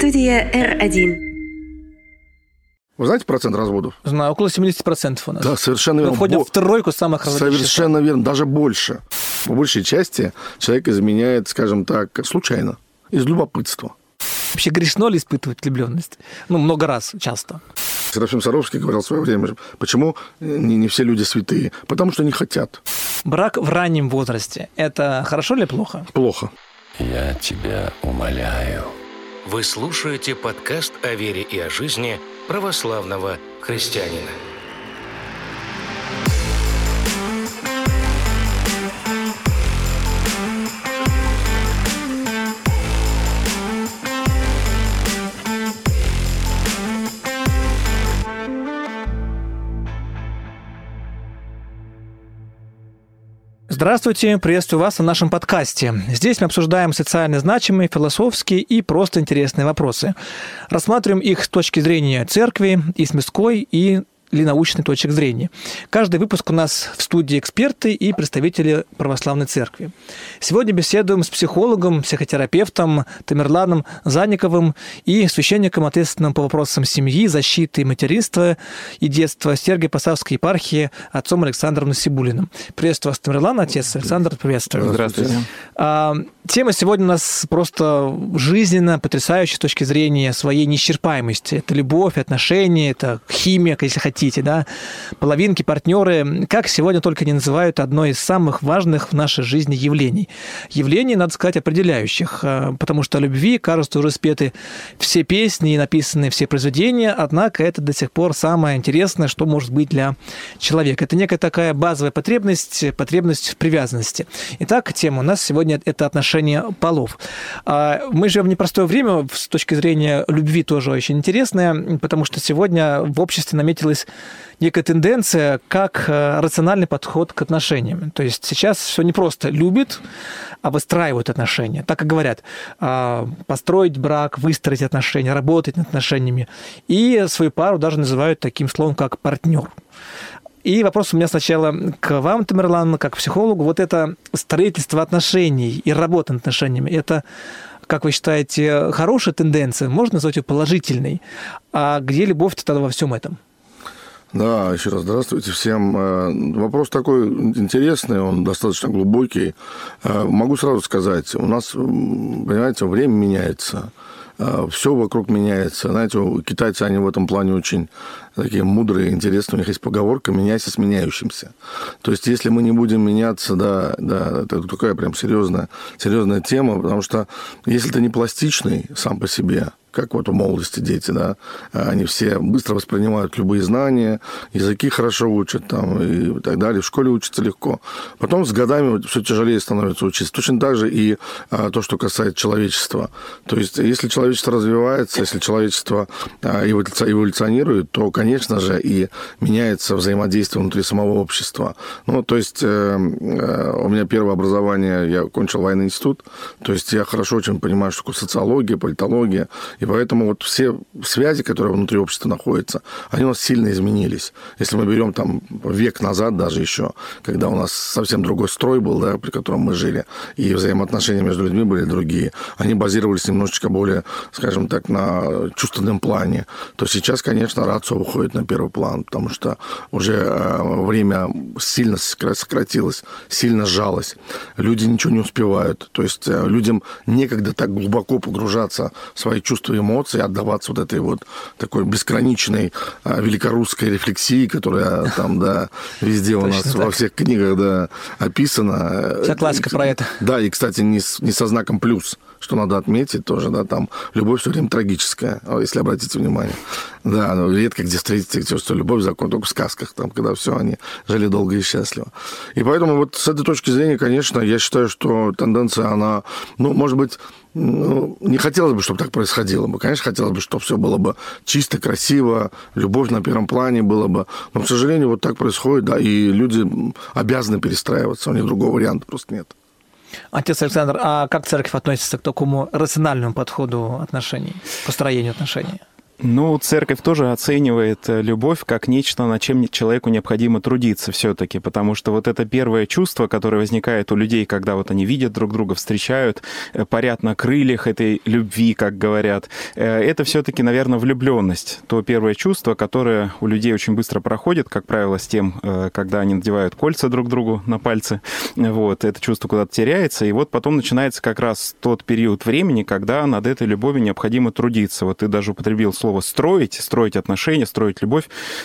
Студия R1. Вы знаете процент разводов? Знаю, около 70% у нас. Да, совершенно верно. Мы входим Бо- в тройку самых разводящихся. Совершенно верно, даже больше. По большей части человек изменяет, скажем так, случайно, из любопытства. Вообще грешно ли испытывать влюбленность? Ну, много раз, часто. Серафим Саровский говорил в свое время, почему не, не все люди святые? Потому что не хотят. Брак в раннем возрасте – это хорошо или плохо? Плохо. Я тебя умоляю. Вы слушаете подкаст о вере и о жизни православного христианина. Здравствуйте, приветствую вас на нашем подкасте. Здесь мы обсуждаем социально значимые, философские и просто интересные вопросы. Рассматриваем их с точки зрения церкви и с мирской, и или научной точек зрения. Каждый выпуск у нас в студии эксперты и представители православной церкви. Сегодня беседуем с психологом, психотерапевтом Тамерланом Заниковым и священником, ответственным по вопросам семьи, защиты, материнства и детства Сергия Посадской епархии отцом Александром Насибулиным. Приветствую вас, Тамерлан, отец Александр, приветствую. Здравствуйте. А, Тема сегодня у нас просто жизненно потрясающая с точки зрения своей неисчерпаемости. Это любовь, отношения, это химия, если хотите, да, половинки, партнеры. Как сегодня только не называют одно из самых важных в нашей жизни явлений. Явлений, надо сказать, определяющих, а, потому что любви, кажется, уже спеты все песни и написаны все произведения, однако это до сих пор самое интересное, что может быть для человека. Это некая такая базовая потребность, потребность в привязанности. Итак, тема у нас сегодня это отношения полов. А, Мы живем в непростое время с точки зрения любви тоже очень интересное, потому что сегодня в обществе наметилась некая тенденция как э, рациональный подход к отношениям. То есть сейчас все не просто любит, а выстраивают отношения. Так и говорят, а, построить брак, выстроить отношения, работать над отношениями. И свою пару даже называют таким словом, как партнер. И вопрос у меня сначала к вам, Тамерлан, как психологу. Вот это строительство отношений и работа над отношениями, это, как вы считаете, хорошая тенденция? Можно назвать ее положительной? А где любовь-то тогда во всем этом? Да, еще раз здравствуйте всем. Э, Вопрос такой интересный, он достаточно глубокий. Э, Могу сразу сказать, у нас, понимаете, время меняется. Все вокруг меняется. Знаете, китайцы, они в этом плане очень такие мудрые, интересные. У них есть поговорка «меняйся с меняющимся». То есть, если мы не будем меняться, да, да, это такая прям серьезная, серьезная тема, потому что если ты не пластичный сам по себе, как вот в молодости дети, да, они все быстро воспринимают любые знания, языки хорошо учат там и так далее, в школе учатся легко. Потом с годами все тяжелее становится учиться. Точно так же и а, то, что касается человечества. То есть, если человечество развивается, если человечество а, эволюци- эволюционирует, то, конечно же, и меняется взаимодействие внутри самого общества. Ну, то есть, э, э, у меня первое образование, я кончил военный институт, то есть, я хорошо очень понимаю, что такое социология, политология, и поэтому вот все связи, которые внутри общества находятся, они у нас сильно изменились. Если мы берем там век назад даже еще, когда у нас совсем другой строй был, да, при котором мы жили, и взаимоотношения между людьми были другие, они базировались немножечко более, скажем так, на чувственном плане, то сейчас, конечно, рацио выходит на первый план, потому что уже э, время сильно сокра- сократилось, сильно сжалось. Люди ничего не успевают. То есть э, людям некогда так глубоко погружаться в свои чувства и эмоции, отдаваться вот этой вот такой бесконечной э, великорусской рефлексии, которая там, да, везде у нас во всех книгах, да, описана. Вся классика про это. Да, и, кстати, не, со знаком плюс, что надо отметить тоже, да, там любовь все время трагическая, а если обратите внимание. Да, ну, редко где встретите, что любовь закон, только в сказках, там, когда все они жили долго и счастливо. И поэтому вот с этой точки зрения, конечно, я считаю, что тенденция, она, ну, может быть, ну, не хотелось бы, чтобы так происходило бы. Конечно, хотелось бы, чтобы все было бы чисто, красиво, любовь на первом плане было бы. Но, к сожалению, вот так происходит, да, и люди обязаны перестраиваться, у них другого варианта просто нет. Отец Александр, а как церковь относится к такому рациональному подходу отношений, построению отношений? Ну, церковь тоже оценивает э, любовь как нечто, над чем человеку необходимо трудиться все-таки, потому что вот это первое чувство, которое возникает у людей, когда вот они видят друг друга, встречают, э, парят на крыльях этой любви, как говорят, э, это все-таки, наверное, влюбленность. То первое чувство, которое у людей очень быстро проходит, как правило, с тем, когда они надевают кольца друг другу на пальцы, вот, это чувство куда-то теряется, и вот потом начинается как раз тот период времени, когда над этой любовью необходимо трудиться. Вот ты даже употребил слово слово строить, строить отношения, строить любовь.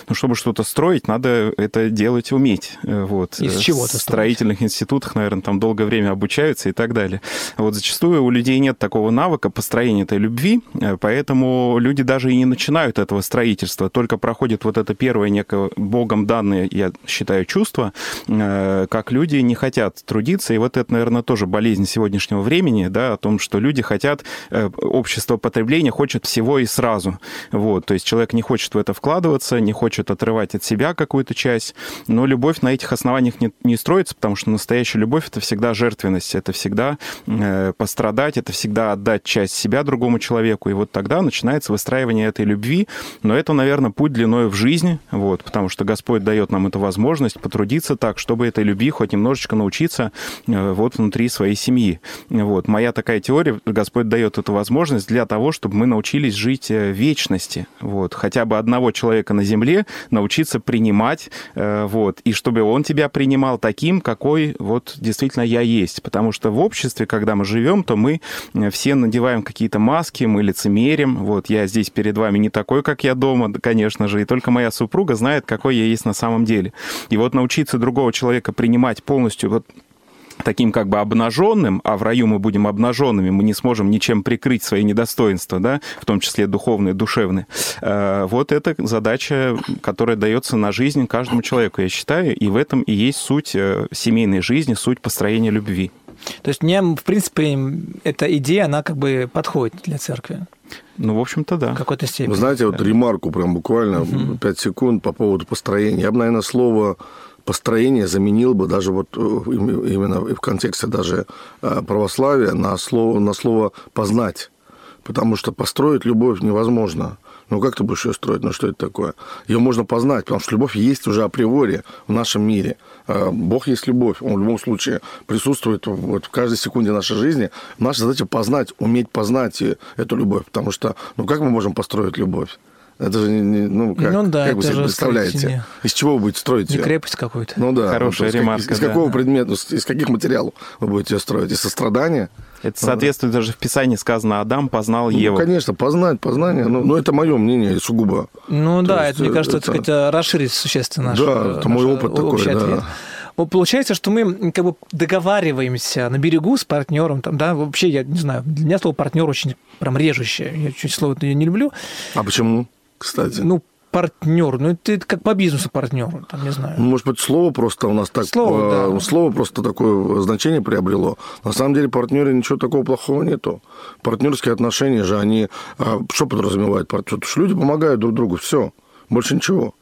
Но чтобы что-то строить, надо это делать уметь. Э, вот. Из чего-то В строительных институтах, наверное, там долгое время обучаются и так далее. Вот зачастую у людей нет такого навыка построения этой любви, э, поэтому люди даже и не начинают этого строительства, только проходит вот это первое некое Богом данное, я считаю, чувство, э, как люди не хотят трудиться, и вот это, наверное, тоже болезнь сегодняшнего времени, да, о том, что люди хотят, общество потребления хочет всего и сразу. Вот, то есть человек не хочет в это вкладываться, не хочет отрывать от себя какую-то часть, но любовь на этих основаниях не, не строится, потому что настоящая любовь — это всегда жертвенность, это всегда э, пострадать, это всегда отдать часть себя другому человеку, и вот тогда начинается выстраивание этой любви, но это, наверное, путь длиной в жизни, вот, потому что Господь дает нам эту возможность потрудиться так, чтобы этой любви хоть немножечко научиться э, вот внутри своей семьи. Вот, моя такая теория, Господь дает эту возможность для того, чтобы мы научились жить э, вечно, личности, вот, хотя бы одного человека на Земле научиться принимать, э, вот, и чтобы он тебя принимал таким, какой вот действительно я есть, потому что в обществе, когда мы живем, то мы э, все надеваем какие-то маски, мы лицемерим, вот, я здесь перед вами не такой, как я дома, конечно же, и только моя супруга знает, какой я есть на самом деле. И вот научиться другого человека принимать полностью вот таким как бы обнаженным, а в раю мы будем обнаженными, мы не сможем ничем прикрыть свои недостоинства, да, в том числе духовные, душевные. Э, вот это задача, которая дается на жизнь каждому человеку, я считаю, и в этом и есть суть э, семейной жизни, суть построения любви. То есть мне, в принципе, эта идея, она как бы подходит для церкви. Ну, в общем-то, да. В какой-то степени. Вы знаете, вот ремарку прям буквально угу. 5 секунд по поводу построения. Я бы, наверное, слово построение заменил бы даже вот э, именно в контексте даже э, православия на слово, на слово «познать». Потому что построить любовь невозможно. Ну, как ты будешь ее строить? Ну, что это такое? Ее можно познать, потому что любовь есть уже априори в нашем мире. Э, Бог есть любовь. Он в любом случае присутствует вот в каждой секунде нашей жизни. Наша задача познать, уметь познать эту любовь. Потому что, ну, как мы можем построить любовь? Это же не, ну как, ну, да, как вы себе представляете? Не... Из чего вы будете строить не ее? крепость какую-то. Ну да. Хорошая ну, ремарка. Из, из да. какого предмета, из каких материалов вы будете ее строить? Из сострадания? Это соответствует ну, даже в Писании сказано, Адам познал ну, Еву. конечно, познать, познание, ну, ну это мое мнение сугубо. Ну То да, есть, это, мне кажется, это, это расширит существенно наш Да, это мой опыт такой, да. Получается, что мы как бы договариваемся на берегу с партнером, там, да, вообще, я не знаю, для меня слово партнер очень прям режущее, я чуть слово это не люблю. А почему? Кстати. Ну, партнер, ну это как по бизнесу партнер, там не знаю. Ну, может быть, слово просто у нас так, слово, да. слово просто такое значение приобрело. На самом деле партнеры ничего такого плохого нету. Партнерские отношения же они а, что подразумевают? Потому что люди помогают друг другу, все, больше ничего.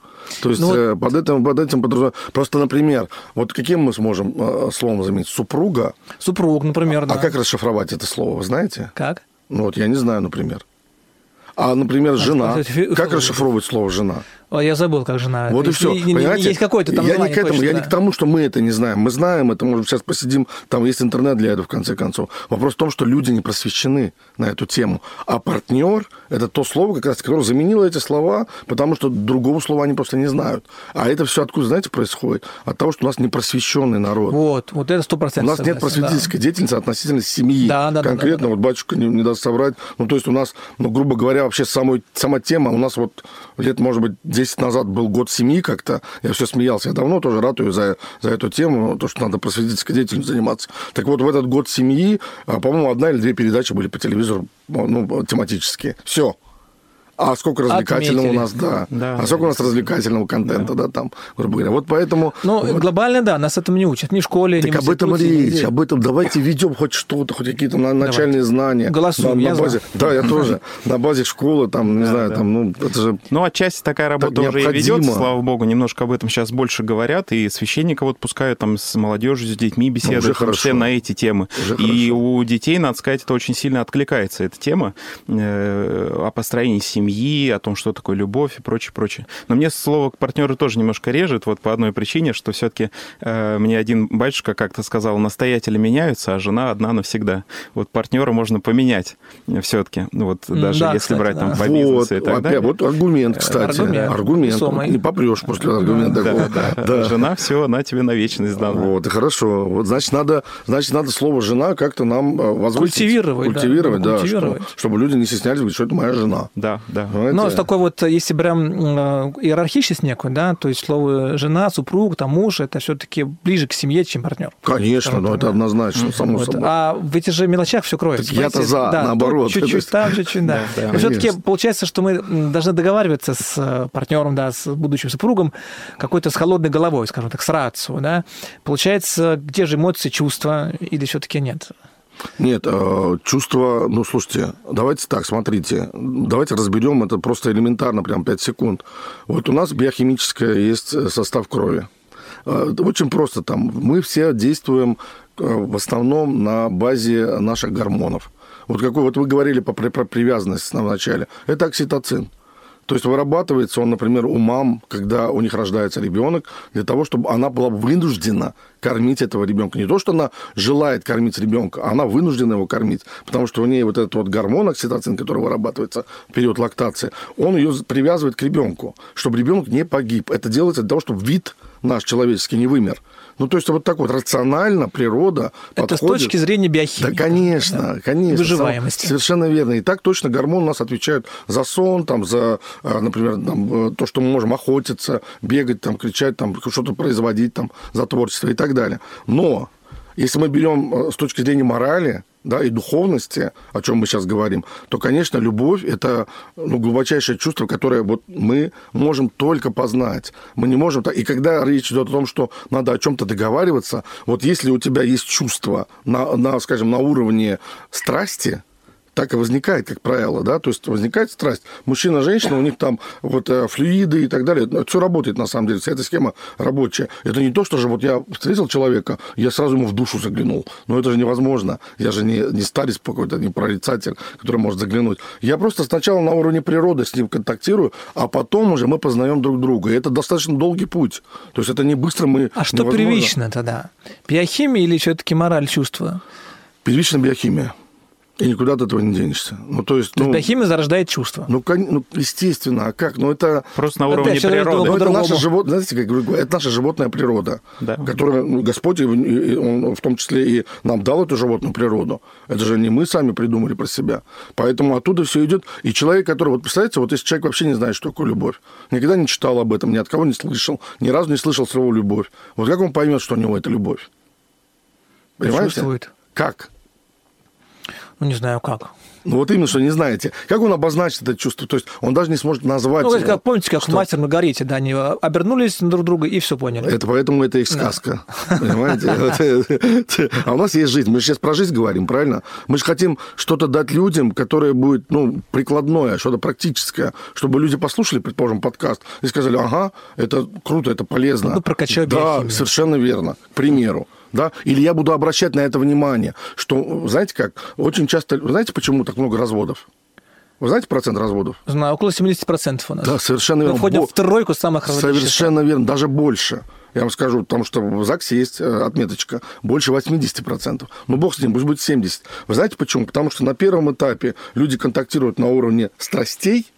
То есть ну. Э, под этим, под этим подразумевается... Просто, например, вот каким мы сможем э, словом заменить? Супруга? Супруг, например, а, да. А как расшифровать это слово, вы знаете? Как? Ну вот я не знаю, например. А, например, жена. Как расшифровывать слово жена? Я забыл, как жена. Вот и все. Понимаете? Есть какой-то там Я не к этому, я не к тому, что мы это не знаем. Мы знаем это, может, сейчас посидим, там есть интернет для этого, в конце концов. Вопрос в том, что люди не просвещены на эту тему. А партнер – это то слово, как раз, которое заменило эти слова, потому что другого слова они просто не знают. А это все откуда, знаете, происходит? От того, что у нас непросвещенный народ. Вот, вот это сто процентов. У нас нет просветительской да. деятельности относительно семьи. Да, да, Конкретно, да, да, да. вот батюшка не, не даст соврать. Ну, то есть у нас, ну, грубо говоря, вообще самой, сама тема, у нас вот лет, может быть, 10 назад был год семьи как-то, я все смеялся, я давно тоже ратую за, за эту тему, то, что надо просветительской деятельностью заниматься. Так вот, в этот год семьи, а, по-моему, одна или две передачи были по телевизору, ну, тематические. Все. А сколько развлекательного Отметили. у нас, да. да. А сколько у нас развлекательного контента, да, да там, грубо говоря. Вот поэтому... Ну, вот. глобально, да, нас этому не учат. Ни в школе, так ни в об этом речь, об этом. Давайте ведем хоть что-то, хоть какие-то начальные знания. Голосуем, на, я на базе, Да, я тоже. На базе школы, там, не знаю, там, ну, это же... Ну, отчасти такая работа уже и ведется, слава богу. Немножко об этом сейчас больше говорят, и священника вот пускают там с молодежью, с детьми беседуют, в том числе на эти темы. И у детей, надо сказать, это очень сильно откликается, эта тема э, о построении семьи семьи, о том, что такое любовь и прочее, прочее. Но мне слово к партнеру тоже немножко режет, вот по одной причине, что все-таки э, мне один батюшка как-то сказал, настоятели меняются, а жена одна навсегда. Вот партнера можно поменять все-таки, ну вот даже Да, если кстати, брать там да. по бизнесу Вот, и так опять, далее. вот аргумент, кстати. аргумент. Аргумент. Весомый. Не попрешь после аргумента Да, такого. да. Да. Жена все, она тебе на вечность дана. Вот, и хорошо. Вот, значит, надо, значит, надо слово «жена» как-то нам э, возвысить. Культивировать, да. Культивировать, да. Культивировать. что- чтобы люди не стеснялись говорить, что это моя жена. Да, да. Понимаете? Но с такой вот, если прям э, иерархичность некую, да, то есть слово жена, супруг, там муж, это все-таки ближе к семье, чем партнер. Конечно, но это однозначно, само Вот. собой. А в этих же мелочах все кроется. Так я-то за, да, наоборот. Чуть-чуть там, чуть-чуть, да. Да, да. Но все-таки получается, что мы должны договариваться с партнером, да, с будущим супругом, какой-то с холодной головой, скажем так, с рацио, да. Получается, где же эмоции, чувства, или все-таки нет? Нет, э, чувство, ну, слушайте, давайте так, смотрите, давайте разберем это просто элементарно, прям 5 секунд. Вот у нас биохимическое есть э, состав крови. Э, Очень просто там. Мы все действуем в основном на базе наших гормонов. Вот какой вот вы говорили по- про привязанность в начале. Это окситоцин. То есть вырабатывается он, например, у мам, когда у них рождается ребенок, для того, чтобы она была вынуждена кормить этого ребенка. Не то, что она желает кормить ребенка, а она вынуждена его кормить. Потому что у нее вот этот вот гормон окситоцин, который вырабатывается в период лактации, он ее привязывает к ребенку, чтобы ребенок не погиб. Это делается для того, чтобы вид наш человеческий не вымер. Ну, то есть вот так вот рационально природа Это с подходит. точки зрения биохимии. Да, конечно, конечно. Выживаемости. Совершенно верно. И так точно гормоны у нас отвечают за сон, там, за, э, например, там, э, то, что мы можем охотиться, бегать, там, кричать, там, что-то производить, там, за творчество и так далее. Но если мы берем э, с точки зрения морали, да, и духовности, о чем мы сейчас говорим, то, конечно, любовь – это ну, глубочайшее чувство, которое вот мы можем только познать. Мы не можем... И когда речь идет о том, что надо о чем-то договариваться, вот если у тебя есть чувство на, на скажем, на уровне страсти, так и возникает, как правило, да, то есть возникает страсть. Мужчина, женщина, у них там вот э, флюиды и так далее, все работает на самом деле, вся эта схема рабочая. Это не то, что же вот я встретил человека, я сразу ему в душу заглянул. Но это же невозможно. Я же не, не старец какой-то, не прорицатель, который может заглянуть. Я просто сначала на уровне природы с ним контактирую, а потом уже мы познаем друг друга. И это достаточно долгий путь. То есть это не быстро мы... А что невозможно. первично тогда? Биохимия или все-таки мораль, чувства? Первичная биохимия. И никуда от этого не денешься. Ну, то есть... То есть ну, биохимия зарождает чувства. Ну, кон- ну, естественно, а как? Ну, это... Просто на Это уровне равно природы. Ну, это наша, живот... Знаете, как говорю, это наша животная природа, Да. которую ну, Господь, он в том числе и нам дал эту животную природу. Это же не мы сами придумали про себя. Поэтому оттуда все идет. И человек, который... Вот представляете, вот если человек вообще не знает, что такое любовь, никогда не читал об этом, ни от кого не слышал, ни разу не слышал слово «любовь», вот как он поймет, что у него это любовь? Понимаете? Чувствует. Как? Ну, не знаю как. Ну, вот именно, что не знаете. Как он обозначит это чувство? То есть он даже не сможет назвать... Ну, как, помните, как Что? в «Мастер Маргарите», да, они обернулись друг друга и все поняли. Это поэтому это их сказка. Понимаете? Это- А у нас есть жизнь. Мы же сейчас про жизнь говорим, правильно? Мы же хотим что-то дать людям, которое будет ну, прикладное, что-то практическое, чтобы люди послушали, предположим, подкаст и сказали, ага, это круто, это полезно. Ну, прокачаю Да, совершенно верно. К примеру. Да? Или я буду обращать на это внимание, что, знаете как, очень часто... Знаете, почему так много разводов? Вы знаете процент разводов? Знаю, около 70% у нас. Да, совершенно Мы верно. входим Бо- в тройку самых разводящихся. Совершенно верно, даже больше. Я вам скажу, потому что в ЗАГСе есть э, отметочка больше 80%. Ну, бог с ним, пусть будет 70%. Вы знаете почему? Потому что на первом этапе люди контактируют на уровне страстей,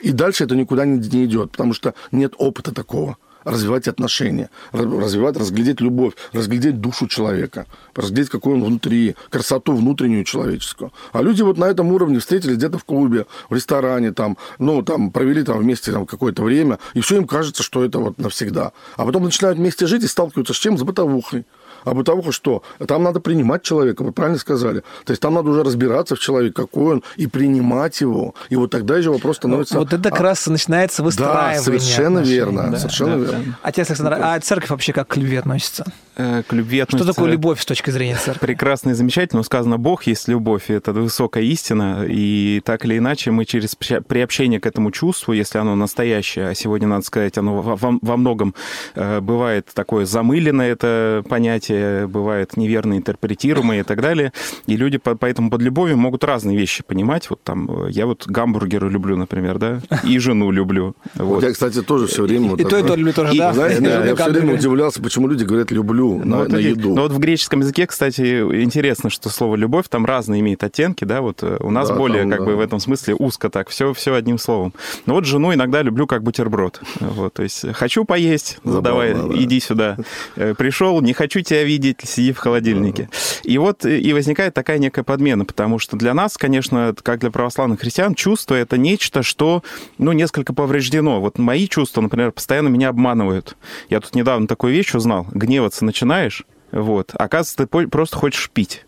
и дальше это никуда не идет, потому что нет опыта такого развивать отношения, раз- развивать, разглядеть любовь, разглядеть душу человека, разглядеть, какой он внутри, красоту внутреннюю человеческую. А люди вот на этом уровне встретились где-то в клубе, в ресторане, там, ну, там, провели там вместе там, какое-то время, и все им кажется, что это вот навсегда. А потом начинают вместе жить и сталкиваются с чем? С бытовухой. А бытовуха что? Там надо принимать человека, вы правильно сказали. То есть там надо уже разбираться в человеке, какой он, и принимать его. И вот тогда же вопрос становится... Вот это как раз начинается выстраивание Да, совершенно отношений. верно, Да. совершенно да, верно. Отец Александр, а церковь вообще как к любви относится? Э, К любви Что относится... такое любовь с точки зрения церкви? Прекрасно и замечательно. Сказано, Бог есть любовь, и это высокая истина. И так или иначе мы через при- приобщение к этому чувству, если оно настоящее, а сегодня, надо сказать, оно во, во- во многом э, бывает такое замыленное это понятие, понятия бывают неверно интерпретируемые и так далее. И люди по- поэтому под любовью могут разные вещи понимать. Вот там, э, я вот гамбургеры люблю, например, да, и жену люблю. Вот я, кстати, тоже все время... вот И то, и то люблю тоже, И, да? Знаете, Да, я, все время удивлялся, почему люди говорят «люблю» Ну, на, вот на видите, еду. ну, вот в греческом языке, кстати, интересно, что слово «любовь» там разные имеет оттенки, да, вот э, у нас Да, более, там, как да. бы, в этом смысле узко так, все, все одним словом. Но вот жену иногда люблю как бутерброд. Вот, то есть хочу поесть, Забавно, давай, да. иди сюда. Э, Пришел, не хочу тебя видеть, сиди в холодильнике. И вот э, и возникает такая некая подмена, потому что для нас, конечно, как для православных христиан, чувство — это нечто, что, ну, несколько повреждено. Вот мои чувства, например, постоянно меня обманывают. Я тут недавно такую вещь узнал. Гневаться начинаешь, вот. Оказывается, ты просто хочешь пить.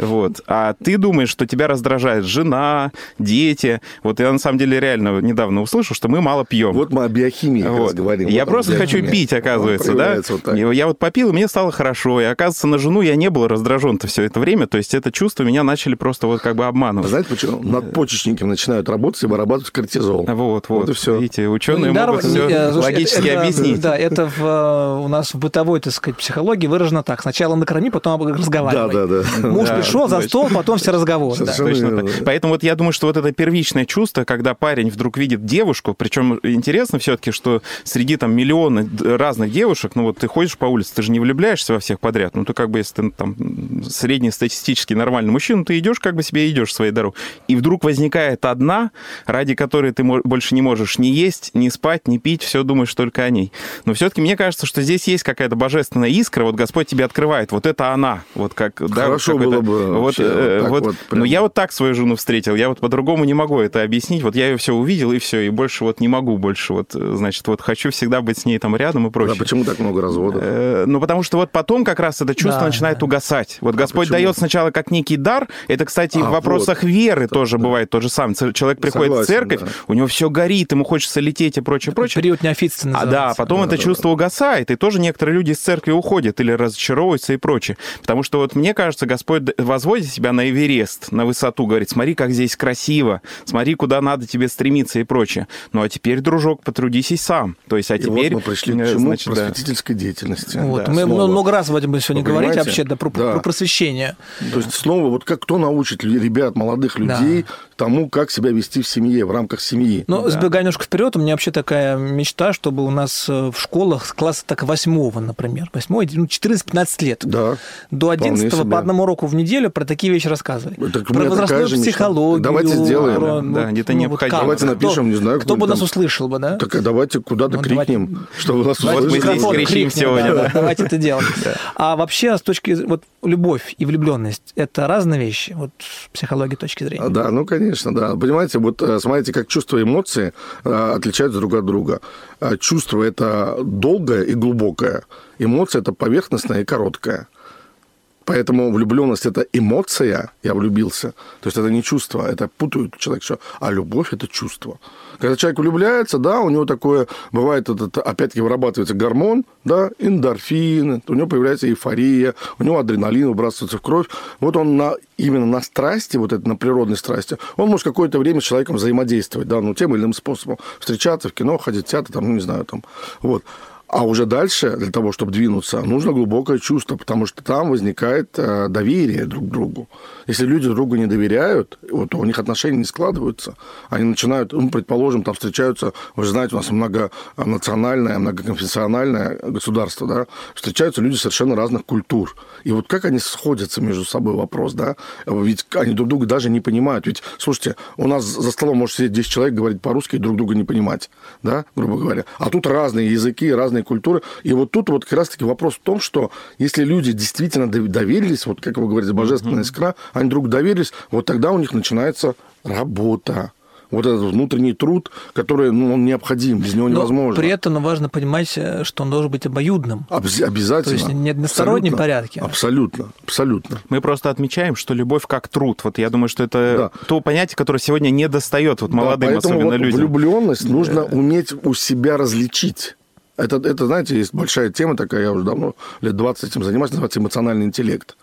Вот. А ты думаешь, что тебя раздражает жена, дети. Вот я на самом деле реально недавно услышал, что мы мало пьем. Вот мы о биохимии Вот. говорим. Я Вот просто хочу пить, оказывается, да. вот так. Я вот попил, и мне стало хорошо. И оказывается, на жену я не был раздражен-то все это время. То есть это чувство меня начали просто вот как бы обманывать. знаете почему? Надпочечники начинают работать и вырабатывать кортизол. Вот, вот. Вот и всё. Видите, ученые Ну, могут все э, слушай, логически это- объяснить. Да, это в, э, у нас в бытовой, так сказать, психологии выражено так. Сначала накорми, потом разговаривай. Да, да, да. Муж Да, пришел за точно. стол, потом все разговоры. да. Точно так. Поэтому вот я думаю, что вот это первичное чувство, когда парень вдруг видит девушку, причем интересно все-таки, что среди там миллиона разных девушек, ну вот ты ходишь по улице, ты же не влюбляешься во всех подряд. Ну ты как бы, если ты там среднестатистический нормальный мужчина, ты идешь как бы себе идешь своей дорогой. И вдруг возникает одна, ради которой ты больше не можешь ни есть, ни спать, ни пить, все думаешь только о ней. Но все-таки мне кажется, что здесь есть какая-то божественная искра, вот Господь тебе открывает, вот это она, вот как... да, Хорошо вот было бы Вот, вообще э, вот так вот, вот ну прям. я вот так свою жену встретил, я вот по-другому не могу это объяснить. Вот я ее все увидел, и все, и больше вот не могу больше. Вот, э, значит, вот хочу всегда быть с ней там рядом и Да, прочее. почему так много разводов? Э, Ну, потому что вот потом как раз это чувство Да, начинает да. угасать. Вот Господь почему? дает сначала как некий дар. Это, кстати, и в А, вопросах веры тоже бывает то же самое. Человек приходит в Согласен, церковь, да. у него все горит, ему хочется лететь и прочее, прочее. Период неофитства А да, называется. потом это чувство угасает, и тоже некоторые люди из церкви уходят или разочаровываются и прочее. Потому что вот мне кажется, Господь возводит себя на Эверест, на высоту, говорит, смотри, как здесь красиво, смотри, куда надо тебе стремиться и прочее. Ну а теперь, дружок, потрудись и сам. То есть, а И теперь... вот мы пришли к э, чему? значит, к да. просветительской деятельности. Вот. Да, Мы снова. много раз, Вадим, сегодня Вы говорить вообще да, про, Да. про просвещение. То есть снова, вот как кто научит ребят, молодых людей тому, как себя вести в семье, в рамках семьи? Но Да. сбегая немножко вперед, у меня вообще такая мечта, чтобы у нас э, в школах с класса так восьмого, например, восьмой, ну, 14-15 лет, Да. до 11 себе. по одному уроку в неделю про такие вещи рассказывали. Так про возрастную психологию. Давайте сделаем. про, Да, где-то необходимо. как? Давайте Кто- напишем, не знаю, Кто бы какой-нибудь нас там- услышал бы, да? Так а давайте куда-то Ну, крикнем, давайте- чтобы нас Давайте мы здесь услышали. крикнем, сегодня, да, да. Давайте это делать. А вообще, с точки вот любовь и влюбленность это разные вещи, вот с психологии точки зрения. Да, ну, конечно, да. Понимаете, вот э, смотрите, как чувства и эмоции э, отличаются друг от друга. А Чувство – это долгое и глубокое. Эмоция – это поверхностная и короткая. Поэтому влюбленность это эмоция, я влюбился. То есть это не чувство, это путают человек, что, а любовь это чувство. Когда человек влюбляется, да, у него такое, бывает, этот, опять-таки вырабатывается гормон, да, эндорфин, у него появляется эйфория, у него адреналин выбрасывается в кровь. Вот он на, именно на страсти, вот это на природной страсти, он может какое-то время с человеком взаимодействовать, да, ну, тем или иным способом. Встречаться в кино, ходить в театр, там, ну, не знаю, там, вот. А уже дальше, для того, чтобы двинуться, нужно глубокое чувство, потому что там возникает э, доверие друг к другу. Если люди друг другу не доверяют, вот, у них отношения не складываются. Они начинают, ну, предположим, там встречаются, вы же знаете, у нас многонациональное, многоконфессиональное государство, да, встречаются люди совершенно разных культур. И вот как они сходятся между собой, вопрос, да? Ведь они друг друга даже не понимают. Ведь, слушайте, у нас за столом может сидеть 10 человек, говорить по-русски и друг друга не понимать, да, грубо говоря. А тут разные языки, разные культуры. И вот тут вот как раз-таки вопрос в том, что если люди действительно дов- доверились, вот как вы говорите, божественная искра, они друг доверились, вот тогда у них начинается работа. Вот этот внутренний труд, который ну, он необходим, без него Но невозможно. при этом важно понимать, э, что он должен быть обоюдным. Обяз- обязательно. То есть не в одностороннем порядке. Абсолютно, абсолютно. Мы просто отмечаем, что любовь как труд. Вот я думаю, что это Да. то понятие, которое сегодня не достает вот Да, молодым поэтому особенно вот людям. влюбленность нужно уметь у себя различить. Это, это, знаете, есть большая тема такая, я уже давно, лет 20 этим занимаюсь, называется эмоциональный интеллект.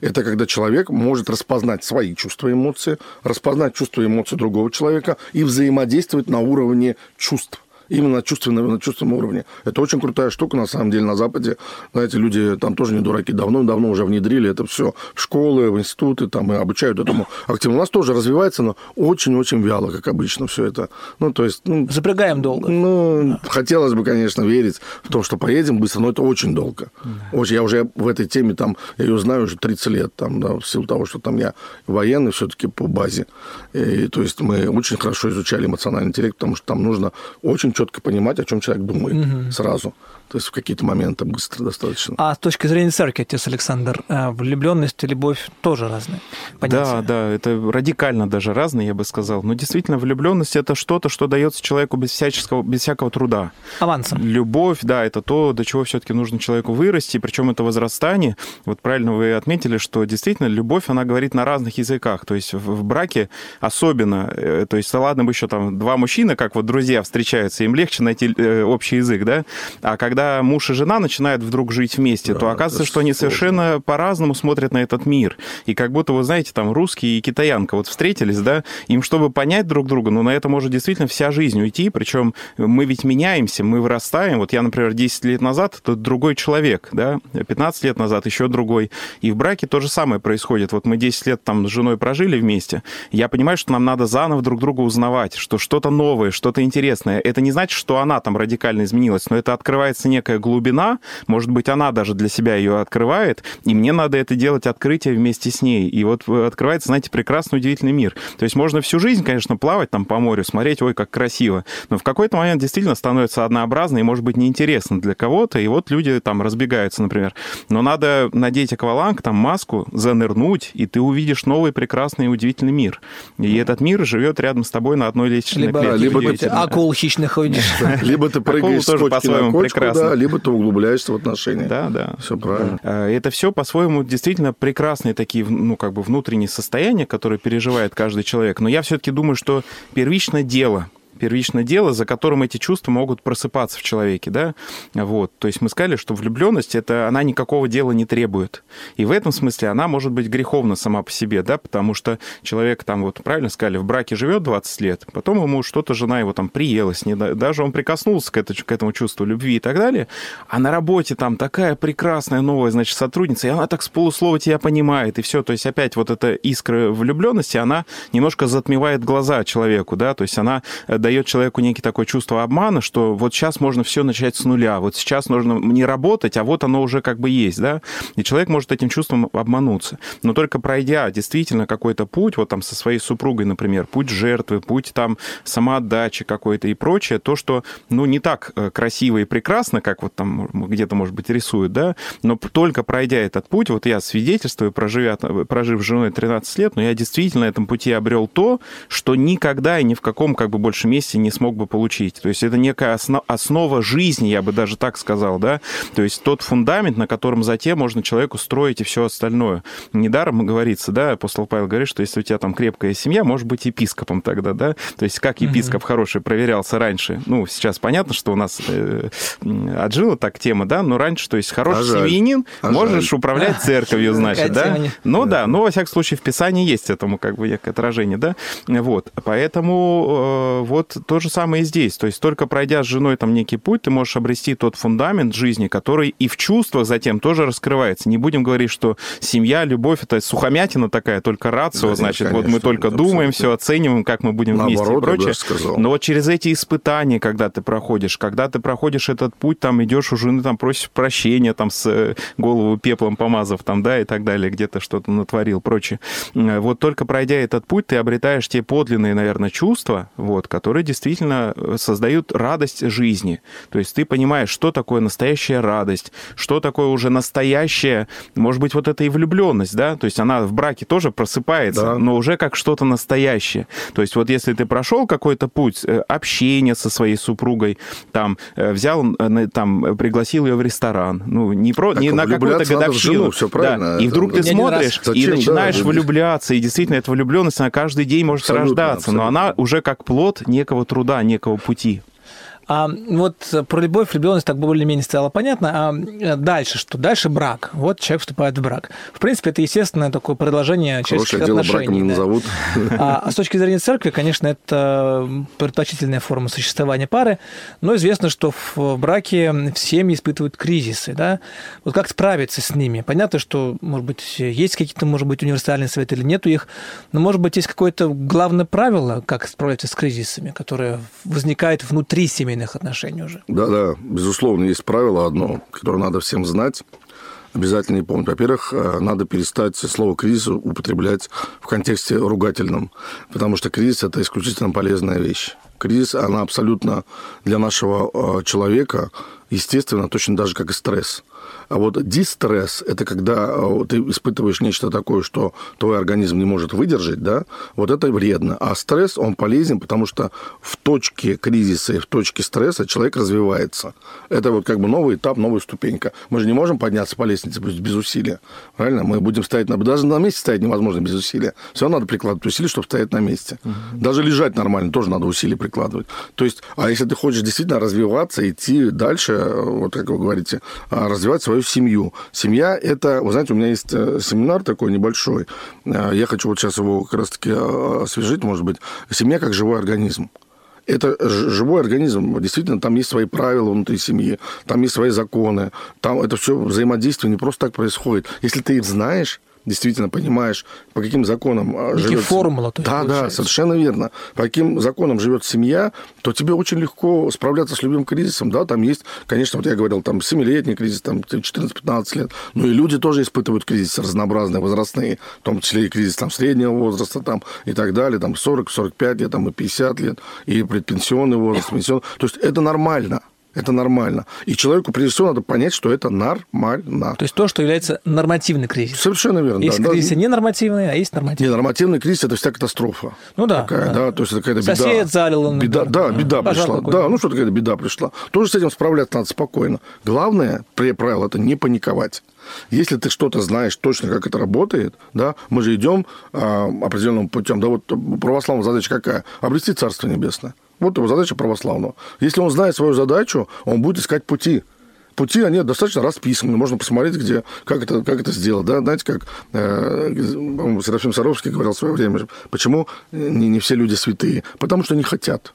Это когда человек может распознать свои чувства и эмоции, распознать чувства и эмоции другого человека и взаимодействовать на уровне чувств. Именно на чувственном, на чувственном уровне. Это очень крутая штука, на самом деле, на Западе. Знаете, люди там тоже не дураки. Давно-давно уже внедрили это все в школы, в институты, там, и обучают этому активно. У нас тоже развивается, но очень-очень вяло, как обычно, все это. Ну, то есть... Ну, Запрягаем долго. Ну, хотелось бы, конечно, верить в то, что поедем быстро, но это очень долго. Да. Очень, я уже в этой теме, там, я ее знаю уже 30 лет, там, да, в силу того, что там я военный все-таки по базе. И, то есть мы очень хорошо изучали эмоциональный интеллект, потому что там нужно очень четко понимать, о чем человек думает угу. сразу. То есть в какие-то моменты быстро достаточно. А с точки зрения церкви, отец Александр, э, влюбленность и любовь тоже разные понятия? Да, да, это радикально даже разные, я бы сказал. Но действительно, влюбленность это что-то, что дается человеку без, всяческого, без всякого труда. Авансом. Любовь, да, это то, до чего все-таки нужно человеку вырасти, причем это возрастание. Вот правильно вы отметили, что действительно любовь, она говорит на разных языках. То есть в браке особенно, э, то есть ладно бы еще там два мужчины, как вот друзья встречаются, им легче найти э, общий язык, да, а когда когда муж и жена начинают вдруг жить вместе, да, то оказывается, что они сложно. совершенно по-разному смотрят на этот мир. И как будто, вы знаете, там русский и китаянка вот встретились, да, им, чтобы понять друг друга, ну, на это может действительно вся жизнь уйти, причем мы ведь меняемся, мы вырастаем. Вот я, например, 10 лет назад, это другой человек, да, 15 лет назад еще другой. И в браке то же самое происходит. Вот мы 10 лет там с женой прожили вместе, я понимаю, что нам надо заново друг друга узнавать, что что-то новое, что-то интересное. Это не значит, что она там радикально изменилась, но это открывается появляется некая глубина, может быть, она даже для себя ее открывает, и мне надо это делать открытие вместе с ней. И вот э, открывается, знаете, прекрасный, удивительный мир. То есть можно всю жизнь, конечно, плавать там по морю, смотреть, ой, как красиво, но в какой-то момент действительно становится однообразно и, может быть, неинтересно для кого-то, и вот люди там разбегаются, например. Но надо надеть акваланг, там маску, занырнуть, и ты увидишь новый прекрасный и удивительный мир. И этот мир живет рядом с тобой на одной лестничной либо, клетке. Либо ты акул хищных увидишь. Либо ты прыгаешь тоже по-своему прекрасно да, либо ты углубляешься в отношения. Да, да. Все правильно. А, это все по-своему действительно прекрасные такие, ну, как бы внутренние состояния, которые переживает каждый человек. Но я все-таки думаю, что первично дело – первичное дело, за которым эти чувства могут просыпаться в человеке, да, вот, то есть мы сказали, что влюбленность, это она никакого дела не требует, и в этом смысле она может быть греховна сама по себе, да, потому что человек там, вот правильно сказали, в браке живет 20 лет, потом ему что-то жена его там приелась, не, даже он прикоснулся к, это, к этому чувству любви и так далее, а на работе там такая прекрасная новая, значит, сотрудница, и она так с полуслова тебя понимает, и все, то есть опять вот эта искра влюбленности, она немножко затмевает глаза человеку, да, то есть она э, дает человеку некий такое чувство обмана, что вот сейчас можно все начать с нуля, вот сейчас нужно не работать, а вот оно уже как бы есть, да, и человек может этим чувством обмануться. Но только пройдя действительно какой-то путь, вот там со своей супругой, например, путь жертвы, путь там самоотдачи какой-то и прочее, то, что, ну, не так э, красиво и прекрасно, как вот там где-то, может быть, рисуют, да, но только пройдя этот путь, вот я свидетельствую, проживя, прожив с женой 13 лет, но я действительно на этом пути обрел то, что никогда и ни в каком как бы больше месте не смог бы получить. То есть это некая основ, основа жизни, я бы даже так сказал, да, то есть тот фундамент, на котором затем можно человеку строить и все остальное. Недаром говорится, да, апостол Павел говорит, что если у тебя там крепкая семья, может быть епископом тогда, да, то есть как епископ mm-hmm. хороший проверялся раньше, ну, сейчас понятно, что у нас э, отжила так тема, да, но раньше, то есть хороший а семьянин, а можешь жаль. управлять церковью, значит, да, ну да, но во всяком случае в Писании есть этому как бы некое отражение, да, вот, поэтому э, вот вот то же самое и здесь. То есть только пройдя с женой там некий путь, ты можешь обрести тот фундамент жизни, который и в чувствах затем тоже раскрывается. Не будем говорить, что семья, любовь — это сухомятина такая, только рацио, да, значит, конечно, вот мы только думаем, все оцениваем, как мы будем Наоборот, вместе и прочее. Но вот через эти испытания, когда ты проходишь, когда ты проходишь этот путь, там идешь у жены, там просишь прощения, там с э, голову пеплом помазав, там, да, и так далее, где-то что-то натворил, прочее. Э, вот только пройдя этот путь, ты обретаешь те подлинные, наверное, чувства, вот, которые которые действительно э, создают радость жизни. То есть ты понимаешь, что такое настоящая радость, что такое уже настоящая, может быть, вот эта и влюбленность, да, то есть она в браке тоже просыпается, да. но уже как что-то настоящее. То есть вот если ты прошел какой-то путь э, общения со своей супругой, там, э, взял, там, пригласил ее в ресторан, ну, не, про, не на какую-то годовщину, жену, все правильно. Да, и вдруг ты смотришь и начинаешь да, влюбляться, и действительно эта влюбленность, она каждый день может Абсолютно, рождаться, абсолютно. но она уже как плод не некого труда, некого пути. А вот про любовь, влюбленность так более-менее стало понятно. А дальше что? Дальше брак. Вот человек вступает в брак. В принципе, это естественное такое продолжение человеческих Хорошее дело отношений. браком не да. назовут. А, а с точки зрения церкви, конечно, это предпочтительная форма существования пары, но известно, что в браке семьи испытывают кризисы. Да? Вот как справиться с ними? Понятно, что, может быть, есть какие-то, может быть, универсальные советы или нету их, но, может быть, есть какое-то главное правило, как справляться с кризисами, которое возникает внутри семейных отношений уже. Да, да, безусловно, есть правило одно, которое надо всем знать. Обязательно не помнить. Во-первых, э, надо перестать слово кризис употреблять в контексте ругательном, потому что кризис это исключительно полезная вещь. Кризис, она абсолютно для нашего э, человека, естественно, точно даже как и стресс. А вот дистресс – это когда э, ты испытываешь нечто такое, что твой организм не может выдержать, да, вот это вредно. А стресс, он полезен, потому что в точке кризиса и в точке стресса человек развивается. Это вот как бы новый этап, новая ступенька. Мы же не можем подняться по лестнице без усилия, правильно? Мы будем стоять на... Даже на месте стоять невозможно без усилия. Все равно надо прикладывать усилия, чтобы стоять на месте. Угу. Даже лежать нормально тоже надо усилия прикладывать. То есть, а если ты хочешь действительно развиваться, идти дальше, вот как вы говорите, а, развивать свою семью. Семья – это, вы знаете, у меня есть э, семинар такой небольшой. Э, я хочу вот сейчас его как раз-таки э, освежить, может быть. Семья как живой организм. Это живой организм. Действительно, там есть свои правила внутри семьи, там есть свои законы. Там это все взаимодействие не просто так происходит. Если ты их знаешь, действительно понимаешь, по каким законам Некие живет... формула. Да, получается. да, совершенно верно. По каким законам живет семья, то тебе очень легко справляться с любым кризисом. Да, там есть, конечно, вот я говорил, там 7-летний кризис, там 14-15 лет. Но и люди тоже испытывают кризисы разнообразные, возрастные, в том числе и кризис там, среднего возраста там, и так далее, там 40-45 лет, там, и 50 лет, и предпенсионный возраст, пенсионный. То есть это нормально. Это нормально. И человеку, прежде всего, надо понять, что это нормально. То есть то, что является нормативный кризис. Совершенно верно. Есть да, кризисы да. ненормативные, а есть нормативные. Ненормативный кризис – это вся катастрофа. Ну да. Такая, да. да. То есть это какая-то беда. Сосед залил. Беда, да, беда Пожар пришла. Да, ну что какая-то беда пришла. Тоже с этим справляться надо спокойно. Главное, правило, это не паниковать. Если ты что-то знаешь точно, как это работает, да, мы же идем а, определенным путем. Да, вот православная задача какая? Обрести Царство Небесное. Вот его задача православного. Если он знает свою задачу, он будет искать пути. Пути, они достаточно расписаны, можно посмотреть, где, как, это, как это сделать. Да? Знаете, как э, Серафим Саровский говорил в свое время, почему не, не все люди святые? Потому что не хотят.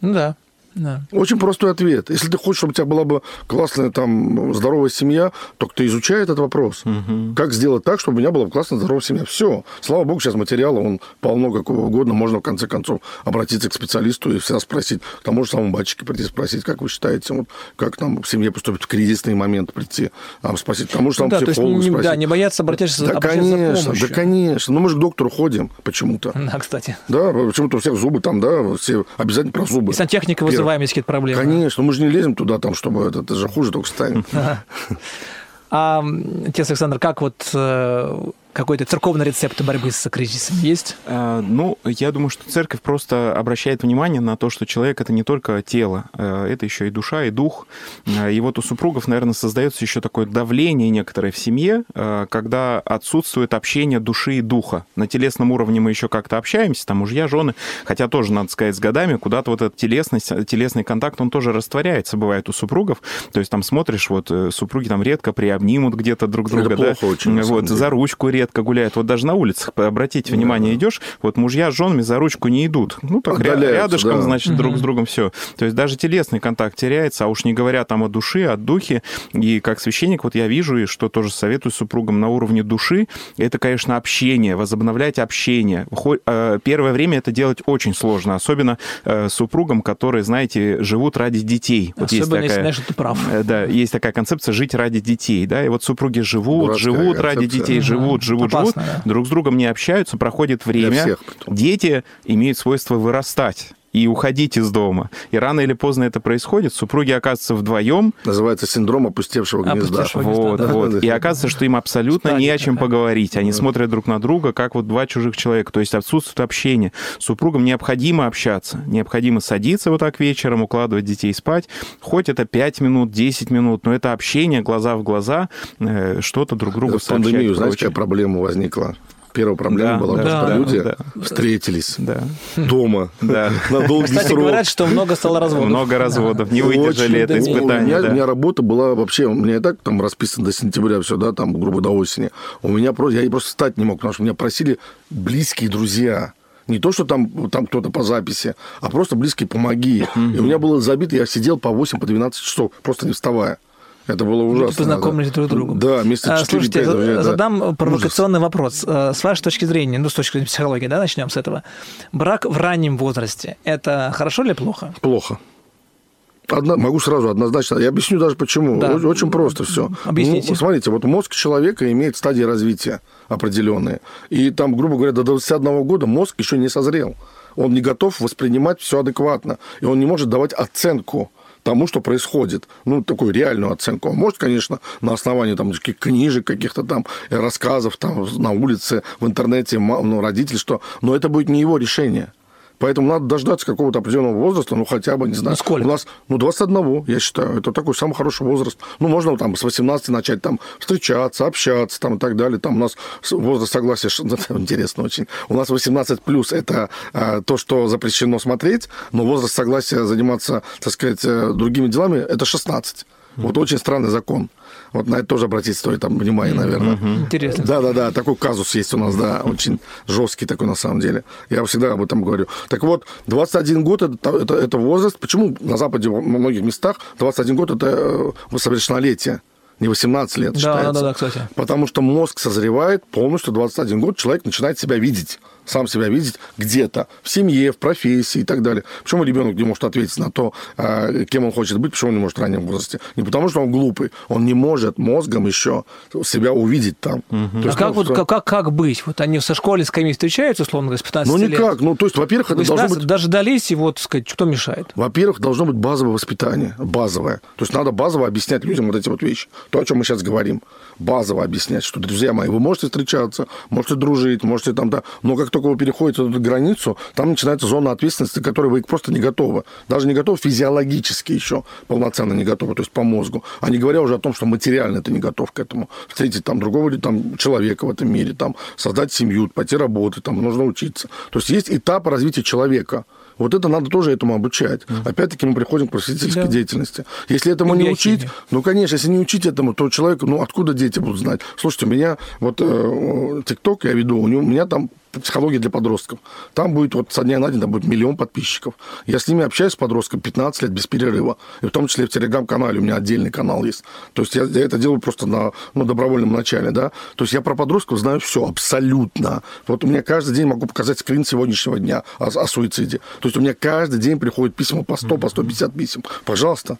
Ну да. Да. Очень простой ответ. Если ты хочешь, чтобы у тебя была бы классная, там, здоровая семья, то ты изучай этот вопрос. Угу. Как сделать так, чтобы у меня была классная, здоровая семья? Все. Слава богу, сейчас материала, он полно какого угодно. Можно, в конце концов, обратиться к специалисту и всегда спросить. К тому же самому батюшке прийти спросить, как вы считаете, вот, как нам в семье поступить в кризисный момент прийти, а, спросить. К тому же самому да, психологу то есть, не, спросить. Да, не бояться обратиться, да, обращаться конечно, за помощью. Да, конечно. Ну, мы же к доктору ходим почему-то. Да, кстати. Да, почему-то у всех зубы там, да, все обязательно про зубы. И сантехника Первое. Вызываем, если какие-то проблемы. Конечно, мы же не лезем туда, там, чтобы это, это же хуже только станет. А, отец Александр, как вот э, какой-то церковный рецепт борьбы с кризисом есть? А, ну, я думаю, что церковь просто обращает внимание на то, что человек это не только тело, а, это еще и душа, и дух. А, и вот у супругов, наверное, создается еще такое давление некоторое в семье, когда отсутствует общение души и духа. На телесном уровне мы еще как-то общаемся, там мужья, жены, хотя тоже, надо сказать, с годами куда-то вот этот телесность, телесный контакт, он тоже растворяется, бывает у супругов. То есть там смотришь, вот э, супруги там редко приобнимут где-то друг Это друга, плохо да, очень, вот за ручку редко гуляют. Вот даже на улицах, обратите внимание, идешь, вот мужья с женами за ручку не идут. Ну, так Отдаляются, рядышком, да. значит, друг с другом все. То есть даже телесный контакт теряется, а уж не говоря там о душе, о духе. И как священник, вот я вижу, и что тоже советую супругам на уровне души, это, конечно, общение, возобновлять общение. Э, Первое время это делать очень сложно, особенно э, супругам, которые, знаете, живут ради детей. Вот есть Особенно, если такая- знаешь, что ты прав. Э, Да, есть такая концепция жить ради детей, да, и вот супруги живут, Дурацкая живут ради концепция. детей, Мгм. живут, живут, живут, Опасно, да. друг с другом не общаются, проходит время, дети имеют свойство вырастать и уходить из дома. И рано или поздно это происходит, супруги оказываются вдвоем, Называется синдром опустевшего гнезда. Опустевшего гнезда, вот, да. вот. И оказывается, что им абсолютно не о чем поговорить. Они смотрят друг на друга, как вот два чужих человека. То есть отсутствует общение. Супругам необходимо общаться. Необходимо садиться вот так вечером, укладывать детей спать. Хоть это 5 минут, 10 минут, но это общение глаза в глаза, э, что-то друг другу В пандемию, сообщать, знаете, прочее. какая проблема возникла? Первая проблема Да, была, да, что да, люди да. встретились Да, дома да. на долгий Кстати, срок. говорят, что много стало разводов. Много разводов, не выдержали Очень, это испытание. У меня, да. у меня работа была вообще, у меня и так там расписано до сентября все, да, там, грубо до осени. У меня просто, я просто встать не мог, потому что меня просили близкие друзья. Не то, что там, там кто-то по записи, а просто близкие помоги. И у меня было забито, я сидел по 8, по 12 часов, просто не вставая. Это было ужасно. познакомились да. друг с другом. Да, А, 4 Слушайте, за- задам провокационный вопрос. Э, С вашей точки зрения, ну, с точки зрения психологии, да, начнем с этого. Брак в раннем возрасте – это хорошо или плохо? Плохо. Одна, могу сразу однозначно. Я объясню даже почему. Да. Очень, просто все. Объясните. смотрите, вот мозг человека имеет стадии развития определенные. И там, грубо говоря, до 21 года мозг еще не созрел. Он не готов воспринимать все адекватно. И он не может давать оценку тому, что происходит. Ну, такую реальную оценку. Он может, конечно, на основании там, каких- книжек, каких-то там рассказов там, на улице, в интернете, ну, родителей, что... Но это будет не его решение. Поэтому надо дождаться какого-то определенного возраста, ну, хотя бы, не знаю. Ну, сколько? У нас, ну, 21, я считаю. Это такой самый хороший возраст. Ну, можно там с 18 начать там встречаться, общаться там и так далее. Там у нас возраст согласия, интересно очень. У нас 18 плюс это а, то, что запрещено смотреть, но возраст согласия заниматься, так сказать, э, другими делами, это 16. Вот очень странный закон. Вот на это тоже обратить стоит там внимание, наверное. Интересно. Да, да, да, такой казус есть у нас, да, очень жесткий такой на самом деле. Я всегда об этом говорю. Так вот, 21 год это, это, это возраст. Почему на Западе во многих местах 21 год это э, совершеннолетие? Не 18 лет Да, считается. да, да, кстати. Потому что мозг созревает полностью 21 год, человек начинает себя видеть сам себя видеть где-то, в семье, в профессии и так далее. Почему ребенок не может ответить на то, а, кем он хочет быть, почему он не может в раннем возрасте? Не потому, что он глупый, он не может мозгом еще себя увидеть там. То А есть, как, ну, вот, как, как, как быть? Вот они со школе с кем встречаются, условно говоря, с 15 Ну, лет. никак. Ну, то есть, во-первых, это должно 18 быть... дождались, и вот, сказать, кто мешает? Во-первых, должно быть базовое воспитание, базовое. То есть надо базово объяснять людям вот эти вот вещи. То, о чем мы сейчас говорим. Базово объяснять, что, друзья мои, вы можете встречаться, можете дружить, можете там, да, но как только вы переходите эту границу, там начинается зона ответственности, к которой вы просто не готовы. Даже не готовы физиологически еще, полноценно не готовы, то есть по мозгу. А не говоря уже о том, что материально ты не готов к этому. Встретить там другого там, человека в этом мире, там, создать семью, пойти работать, там, нужно учиться. То есть есть этап развития человека. Вот это надо тоже этому обучать. Опять-таки мы приходим к просветительской Да. деятельности. Если этому И не биохимия. учить, ну, конечно, если не учить этому, то человек, ну, откуда дети будут знать? Слушайте, у меня вот э, ТикТок я веду, у, него, у меня там психология для подростков. Там будет вот со дня на день там будет миллион подписчиков. Я с ними общаюсь с подростком 15 лет без перерыва. И в том числе в Телеграм-канале у меня отдельный канал есть. То есть я, я это делаю просто на ну, добровольном начале, да. То есть я про подростков знаю все абсолютно. Вот у меня каждый день могу показать скрин сегодняшнего дня о, о суициде. То есть у меня каждый день приходят письма по 100, по 150 писем. Пожалуйста.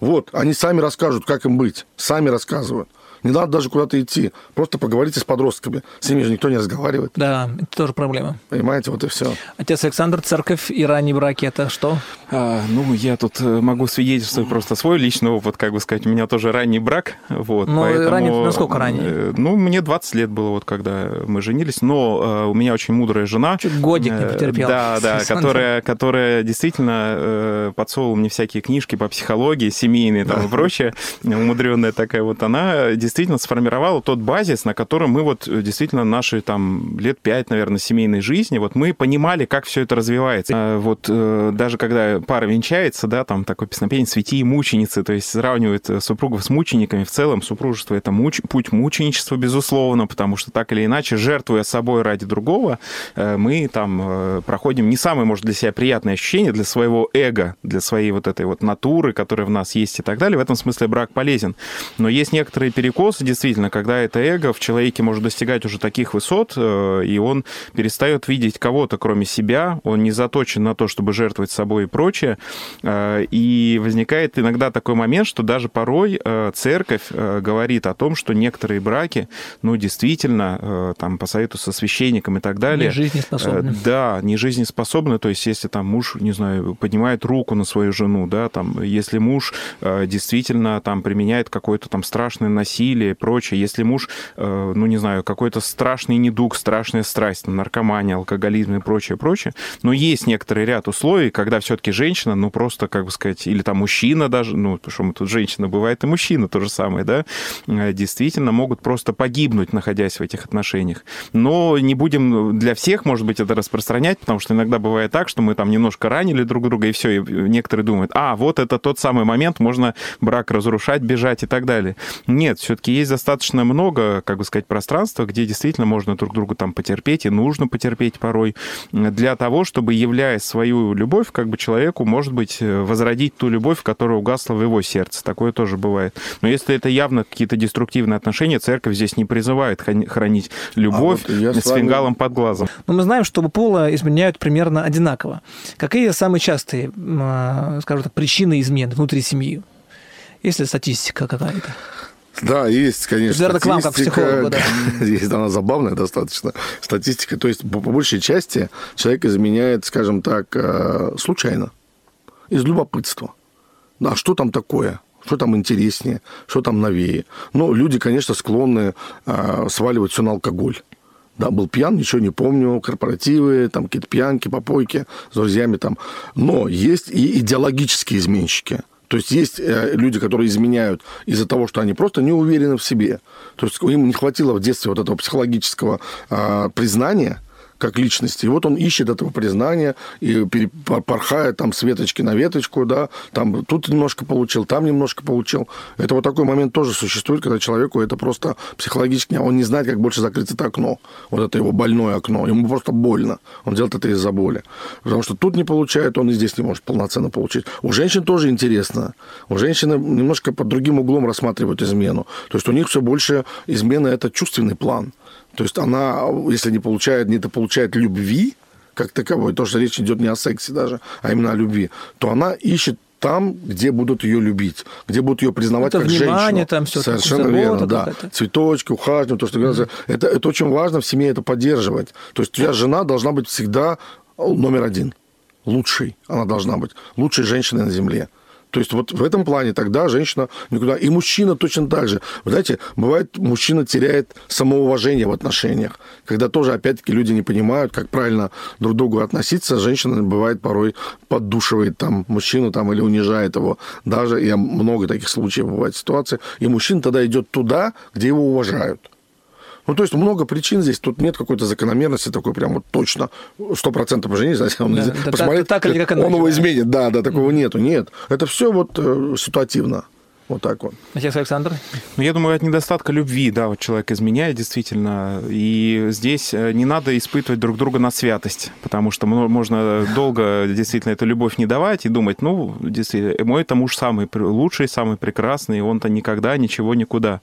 Вот, они сами расскажут, как им быть. Сами рассказывают. Не надо даже куда-то идти. Просто поговорите с подростками. С ними же никто не разговаривает. Да, это тоже проблема. Понимаете, вот и все. Отец Александр, церковь и ранние браки – это что? А, ну, я тут э, могу свидетельствовать просто свой личный опыт, как бы сказать. У меня тоже ранний брак. Вот, Ну, поэтому, ранний- насколько ранний? э, Ну, мне 20 лет было, вот когда мы женились. Но э, у меня очень мудрая жена. Чуть годик не потерпел. Да, да, Александр. которая, которая действительно э, подсовывала мне всякие книжки по психологии, семейные там и прочее. Умудренная такая вот она действительно сформировала тот базис, на котором мы вот э, действительно наши там лет пять, наверное, семейной жизни, вот мы понимали, как все это развивается. А Вот э, даже когда пара венчается, да, там такое песнопение «Свети и мученицы», то есть сравнивают э, супругов с мучениками. В целом супружество — это муч... путь мученичества, безусловно, потому что так или иначе, жертвуя собой ради другого, мы там проходим не самое, может, для себя приятное ощущение, для своего эго, для своей вот этой вот натуры, которая в нас есть и так далее. В этом смысле брак полезен. Но есть некоторые перекосы, действительно, когда это эго в человеке может достигать уже таких высот, э, и он перестает видеть кого-то, кроме себя, он не заточен на то, чтобы жертвовать собой и прочее. Э, И возникает иногда такой момент, что даже порой э, церковь говорит о том, что некоторые браки, ну, действительно, там, по совету со священником и так далее, Не жизнеспособны. Да, не жизнеспособны. То есть, если там муж, не знаю, поднимает руку на свою жену, да, там, если муж действительно там применяет какое-то там страшное насилие и прочее, если муж, э, ну, не знаю, какой-то страшный недуг, страшная страсть, наркомания, алкоголизм и прочее, прочее, но есть некоторый ряд условий, когда все-таки женщина, ну, просто, как бы сказать, или там мужчина даже, ну, потому что мы тут женщина, бывает и мужчина то же самое, да, э, действительно могут просто погибнуть, находясь в этих отношениях. Но не будем для всех, может быть, это распространять, потому что иногда бывает так, что мы там немножко ранили друг друга, и все, и некоторые думают, а, вот это тот самый момент, можно брак разрушать, бежать и так далее. Нет, все-таки есть достаточно много, как бы сказать, пространства, где действительно можно друг другу там потерпеть, и нужно потерпеть порой, для того, чтобы, являя свою любовь, как бы человеку, может быть, возродить ту любовь, которая угасла в его сердце. Такое тоже бывает. Но если это явно какие-то деструктивные отношения, церковь здесь не призывает хранить любовь а вот с вами... фингалом под глазом. Но мы знаем, что пола изменяют примерно одинаково. Какие самые частые, а, скажем так, причины измены внутри семьи? Есть ли статистика какая-то? Да, есть, конечно. Это, наверное, к вам, как психологу, да. Есть, она забавная достаточно. Статистика. То есть, по, большей части, человек изменяет, скажем так, э, случайно, из любопытства. Да, что там такое? Что там интереснее? Что там новее? Ну, люди, конечно, склонны э, сваливать все на алкоголь. Да, был пьян, ничего не помню, корпоративы, там какие-то пьянки, попойки с друзьями там. Но есть и идеологические изменщики – то есть есть э, люди, которые изменяют из-за того, что они просто не уверены в себе. То есть им не хватило в детстве вот этого психологического а, признания – как личности. И вот он ищет этого признания и порхает там с веточки на веточку, да, там тут немножко получил, там немножко получил. Это вот такой момент тоже существует, когда человеку это просто психологически, он не знает, как больше закрыть это окно, вот это его больное окно, ему просто больно, он делает это из-за боли. Потому что тут не получает, он и здесь не может полноценно получить. У женщин тоже интересно. У женщины немножко под другим углом рассматривают измену. То есть у них все больше измена – это чувственный план. То есть она, если не получает, не получает любви, как таковой, то, что речь идет не о сексе даже, а именно о любви, то она ищет там, где будут ее любить, где будут ее признавать это как внимание, женщину. там все Совершенно верно, да. Цветочки, ухаживание, то, что mm-hmm. это, это очень важно в семье это поддерживать. То есть твоя жена должна быть всегда номер один, лучшей она должна быть, лучшей женщиной на земле. То есть вот в этом плане тогда женщина никуда... И мужчина точно так же. Вы знаете, бывает, мужчина теряет самоуважение в отношениях, когда тоже, опять-таки, люди не понимают, как правильно друг к другу относиться. Женщина, бывает, порой поддушивает там мужчину там, или унижает его. Даже, я много таких случаев бывает ситуаций. И мужчина тогда идет туда, где его уважают. Ну, то есть много причин здесь. Тут нет какой-то закономерности такой прям вот точно сто процентов жене, знаете, он да, посмотрит, так, так, как он его изменит. Да, да, такого нету. Нет. Это все вот э, ситуативно. Вот так вот. Отец Александр? Ну, я думаю, от недостатка любви, да, вот человек изменяет действительно. И здесь э, не надо испытывать друг друга на святость, потому что можно долго действительно эту любовь не давать и думать, ну, действительно, мой это муж самый лучший, самый прекрасный, он-то никогда, ничего, никуда.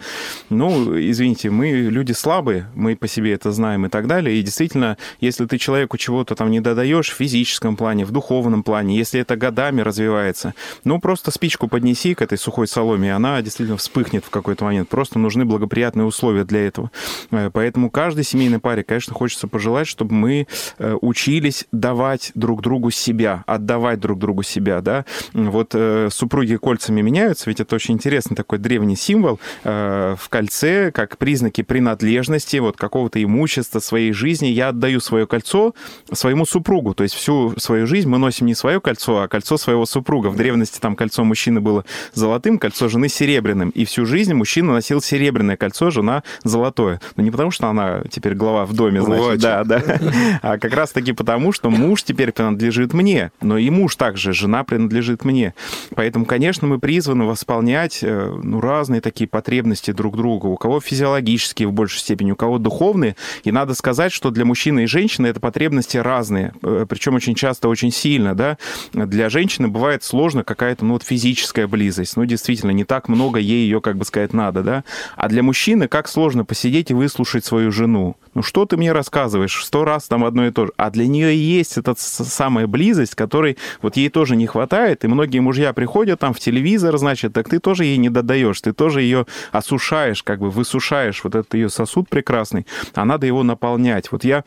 Ну, извините, мы люди слабые, мы по себе это знаем и так далее. И действительно, если ты человеку чего-то там не додаешь в физическом плане, в духовном плане, если это годами развивается, ну, просто спичку поднеси к этой сухой соломе, и она действительно вспыхнет в какой-то момент. Просто нужны благоприятные условия для этого. Э, поэтому каждой семейной паре, конечно, хочется пожелать, чтобы мы э, учились давать друг другу себя, отдавать друг другу себя, да. Вот э, супруги кольцами меняются, ведь это очень интересный такой древний символ в кольце, как признаки принадлежности, вот какого-то имущества, своей жизни. Я отдаю свое кольцо своему супругу, то есть всю свою жизнь мы носим не свое кольцо, а кольцо своего супруга. В древности там кольцо мужчины было золотым, кольцо жены серебряным. И всю жизнь мужчина носил серебряное кольцо, жена золотое. Но не потому, что она теперь глава в доме, значит, да, да. А как раз-таки потому, что муж теперь принадлежит мне. Но и муж также, жена принадлежит мне. Поэтому, конечно, мы призваны восполнять э, ну, разные такие потребности друг друга. У кого физиологические в большей степени, у кого духовные. И надо сказать, что для мужчины и женщины это потребности разные. Э, Причем очень часто очень сильно, да. Для женщины бывает сложно какая-то ну, вот физическая близость. Ну, действительно, не так много ей ее, как бы сказать, надо, да? А для мужчины как сложно посидеть и выслушать свою жену. Ну что ты мне рассказываешь? Сто раз там одно и то же. А для нее есть эта самая близость, которой вот ей тоже не хватает. И многие мужья приходят там в телевизор, значит, так ты тоже ей не додаешь, ты тоже ее осушаешь, как бы высушаешь вот этот ее сосуд прекрасный, а надо его наполнять. Вот я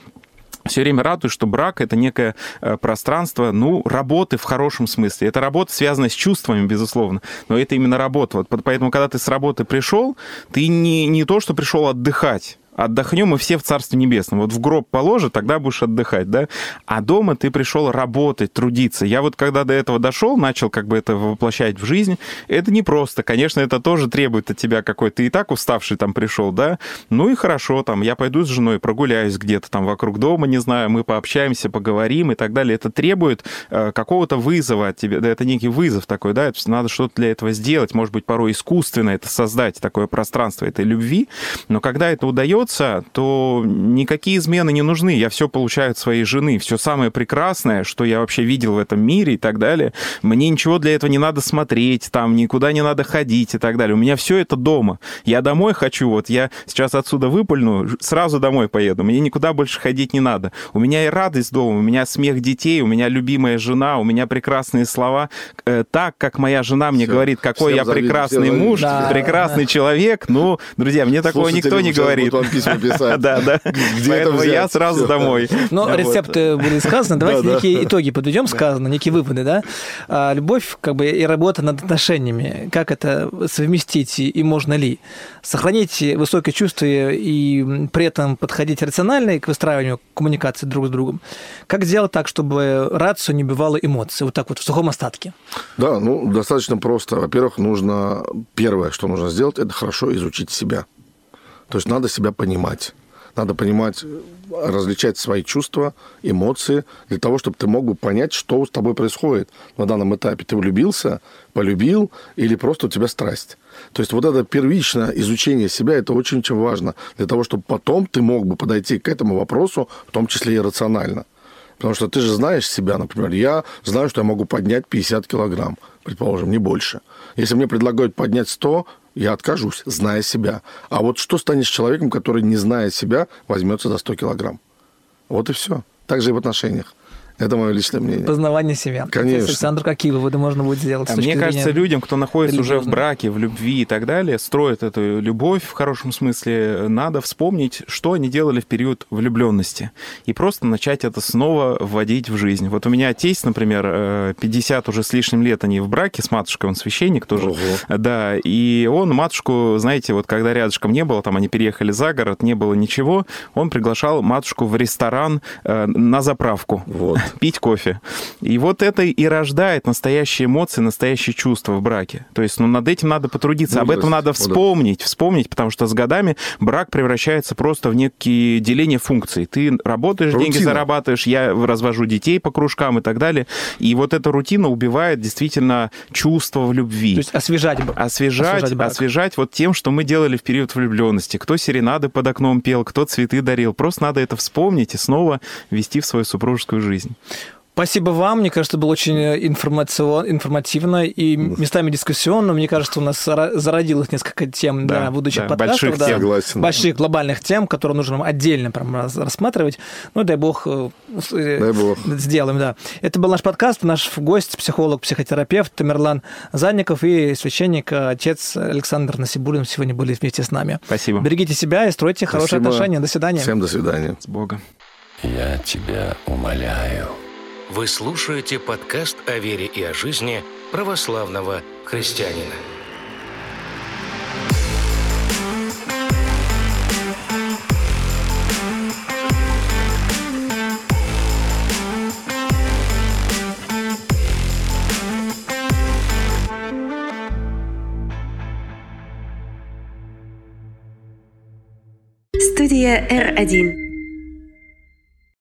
все время радует, что брак — это некое э, пространство, ну, работы в хорошем смысле. Это работа, связанная с чувствами, безусловно, но это именно работа. Вот поэтому, когда ты с работы пришел, ты не, не то, что пришел отдыхать, отдохнем мы все в Царстве Небесном. Вот в гроб положи, тогда будешь отдыхать, да? А дома ты пришел работать, трудиться. Я вот когда до этого дошел, начал как бы это воплощать в жизнь, это не просто. Конечно, это тоже требует от тебя какой-то... И так уставший там пришел, да? Ну и хорошо, там, я пойду с женой прогуляюсь где-то там вокруг дома, не знаю, мы пообщаемся, поговорим и так далее. Это требует э, какого-то вызова от тебя. Да, это некий вызов такой, да? Надо что-то для этого сделать, может быть, порой искусственно это создать, такое пространство этой любви. Но когда это удается, то никакие измены не нужны. Я все получаю от своей жены. Все самое прекрасное, что я вообще видел в этом мире и так далее. Мне ничего для этого не надо смотреть, там никуда не надо ходить и так далее. У меня все это дома. Я домой хочу, вот я сейчас отсюда выпульну, сразу домой поеду. Мне никуда больше ходить не надо. У меня и радость дома, у меня смех детей, у меня любимая жена, у меня прекрасные слова. Э, так, как моя жена мне все, говорит, какой я прекрасный муж, да, прекрасный да. человек. Ну, друзья, мне такого никто не говорит. Письма писать. Да, да. Поэтому я сразу домой. Ну, рецепты были сказаны. Давайте некие итоги подведем, сказано, некие выводы, да. А, любовь, как бы, и работа над отношениями. Как это совместить и можно ли? Сохранить высокое чувство и при этом подходить рационально к выстраиванию коммуникации друг с другом. Как сделать так, чтобы рацию не бывало эмоций? Вот так вот, в сухом остатке. Да, ну, достаточно просто. Во-первых, нужно... Первое, что нужно сделать, это хорошо изучить себя. То есть надо себя понимать. Надо понимать, различать свои чувства, эмоции, для того, чтобы ты мог бы понять, что с тобой происходит на данном этапе. Ты влюбился, полюбил или просто у тебя страсть. То есть вот это первичное изучение себя, это очень-очень важно, для того, чтобы потом ты мог бы подойти к этому вопросу, в том числе и рационально. Потому что ты же знаешь себя, например, я знаю, что я могу поднять 50 килограмм, предположим, не больше. Если мне предлагают поднять 100, я откажусь, зная себя. А вот что станет с человеком, который, не зная себя, возьмется за 100 килограмм? Вот и все. Так же и в отношениях. Это мое личное мнение. Познавание себя. Конечно. Александр, какие выводы можно будет сделать? А мне кажется, людям, кто находится уже в браке, в любви и так далее, строит эту любовь в хорошем смысле, надо вспомнить, что они делали в период влюбленности. И просто начать это снова вводить в жизнь. Вот у меня тесть, например, 50 э, уже с лишним лет они в браке с матушкой, он священник тоже. Ого. Да, и он матушку, знаете, вот когда рядышком не было, там они переехали за город, не было ничего, он приглашал матушку в ресторан э, на заправку. Вот пить кофе. И вот это и рождает настоящие эмоции, настоящие чувства в браке. То есть, ну, над этим надо потрудиться, Мудрость. об этом надо вспомнить, Мудрость. вспомнить, потому что с годами брак превращается просто в некие деление функций. Ты работаешь, Рутина. деньги зарабатываешь, я развожу детей по кружкам и так далее. И вот эта рутина убивает действительно чувство в любви. То есть освежать. Освежать, освежать, освежать вот тем, что мы делали в период влюбленности. Кто серенады под окном пел, кто цветы дарил. Просто надо это вспомнить и снова вести в свою супружескую жизнь. Спасибо вам. Мне кажется, было очень э, информативно и местами дискуссионно. Мне кажется, у нас зародилось несколько тем да, да, будущих да, подкастов. Больших, да, тем. Согласен. больших глобальных тем, которые нужно нам отдельно прям рассматривать. Ну, дай бог, э, э, дай бог. сделаем. Да. Это был наш подкаст. Наш гость, психолог, психотерапевт Тамерлан Занников и священник, отец Александр Насибулин сегодня были вместе с нами. Спасибо. Берегите себя и стройте Спасибо. хорошие отношения. До свидания. Всем до свидания. С Богом. Я тебя умоляю. Вы слушаете подкаст о вере и о жизни православного христианина. Студия R1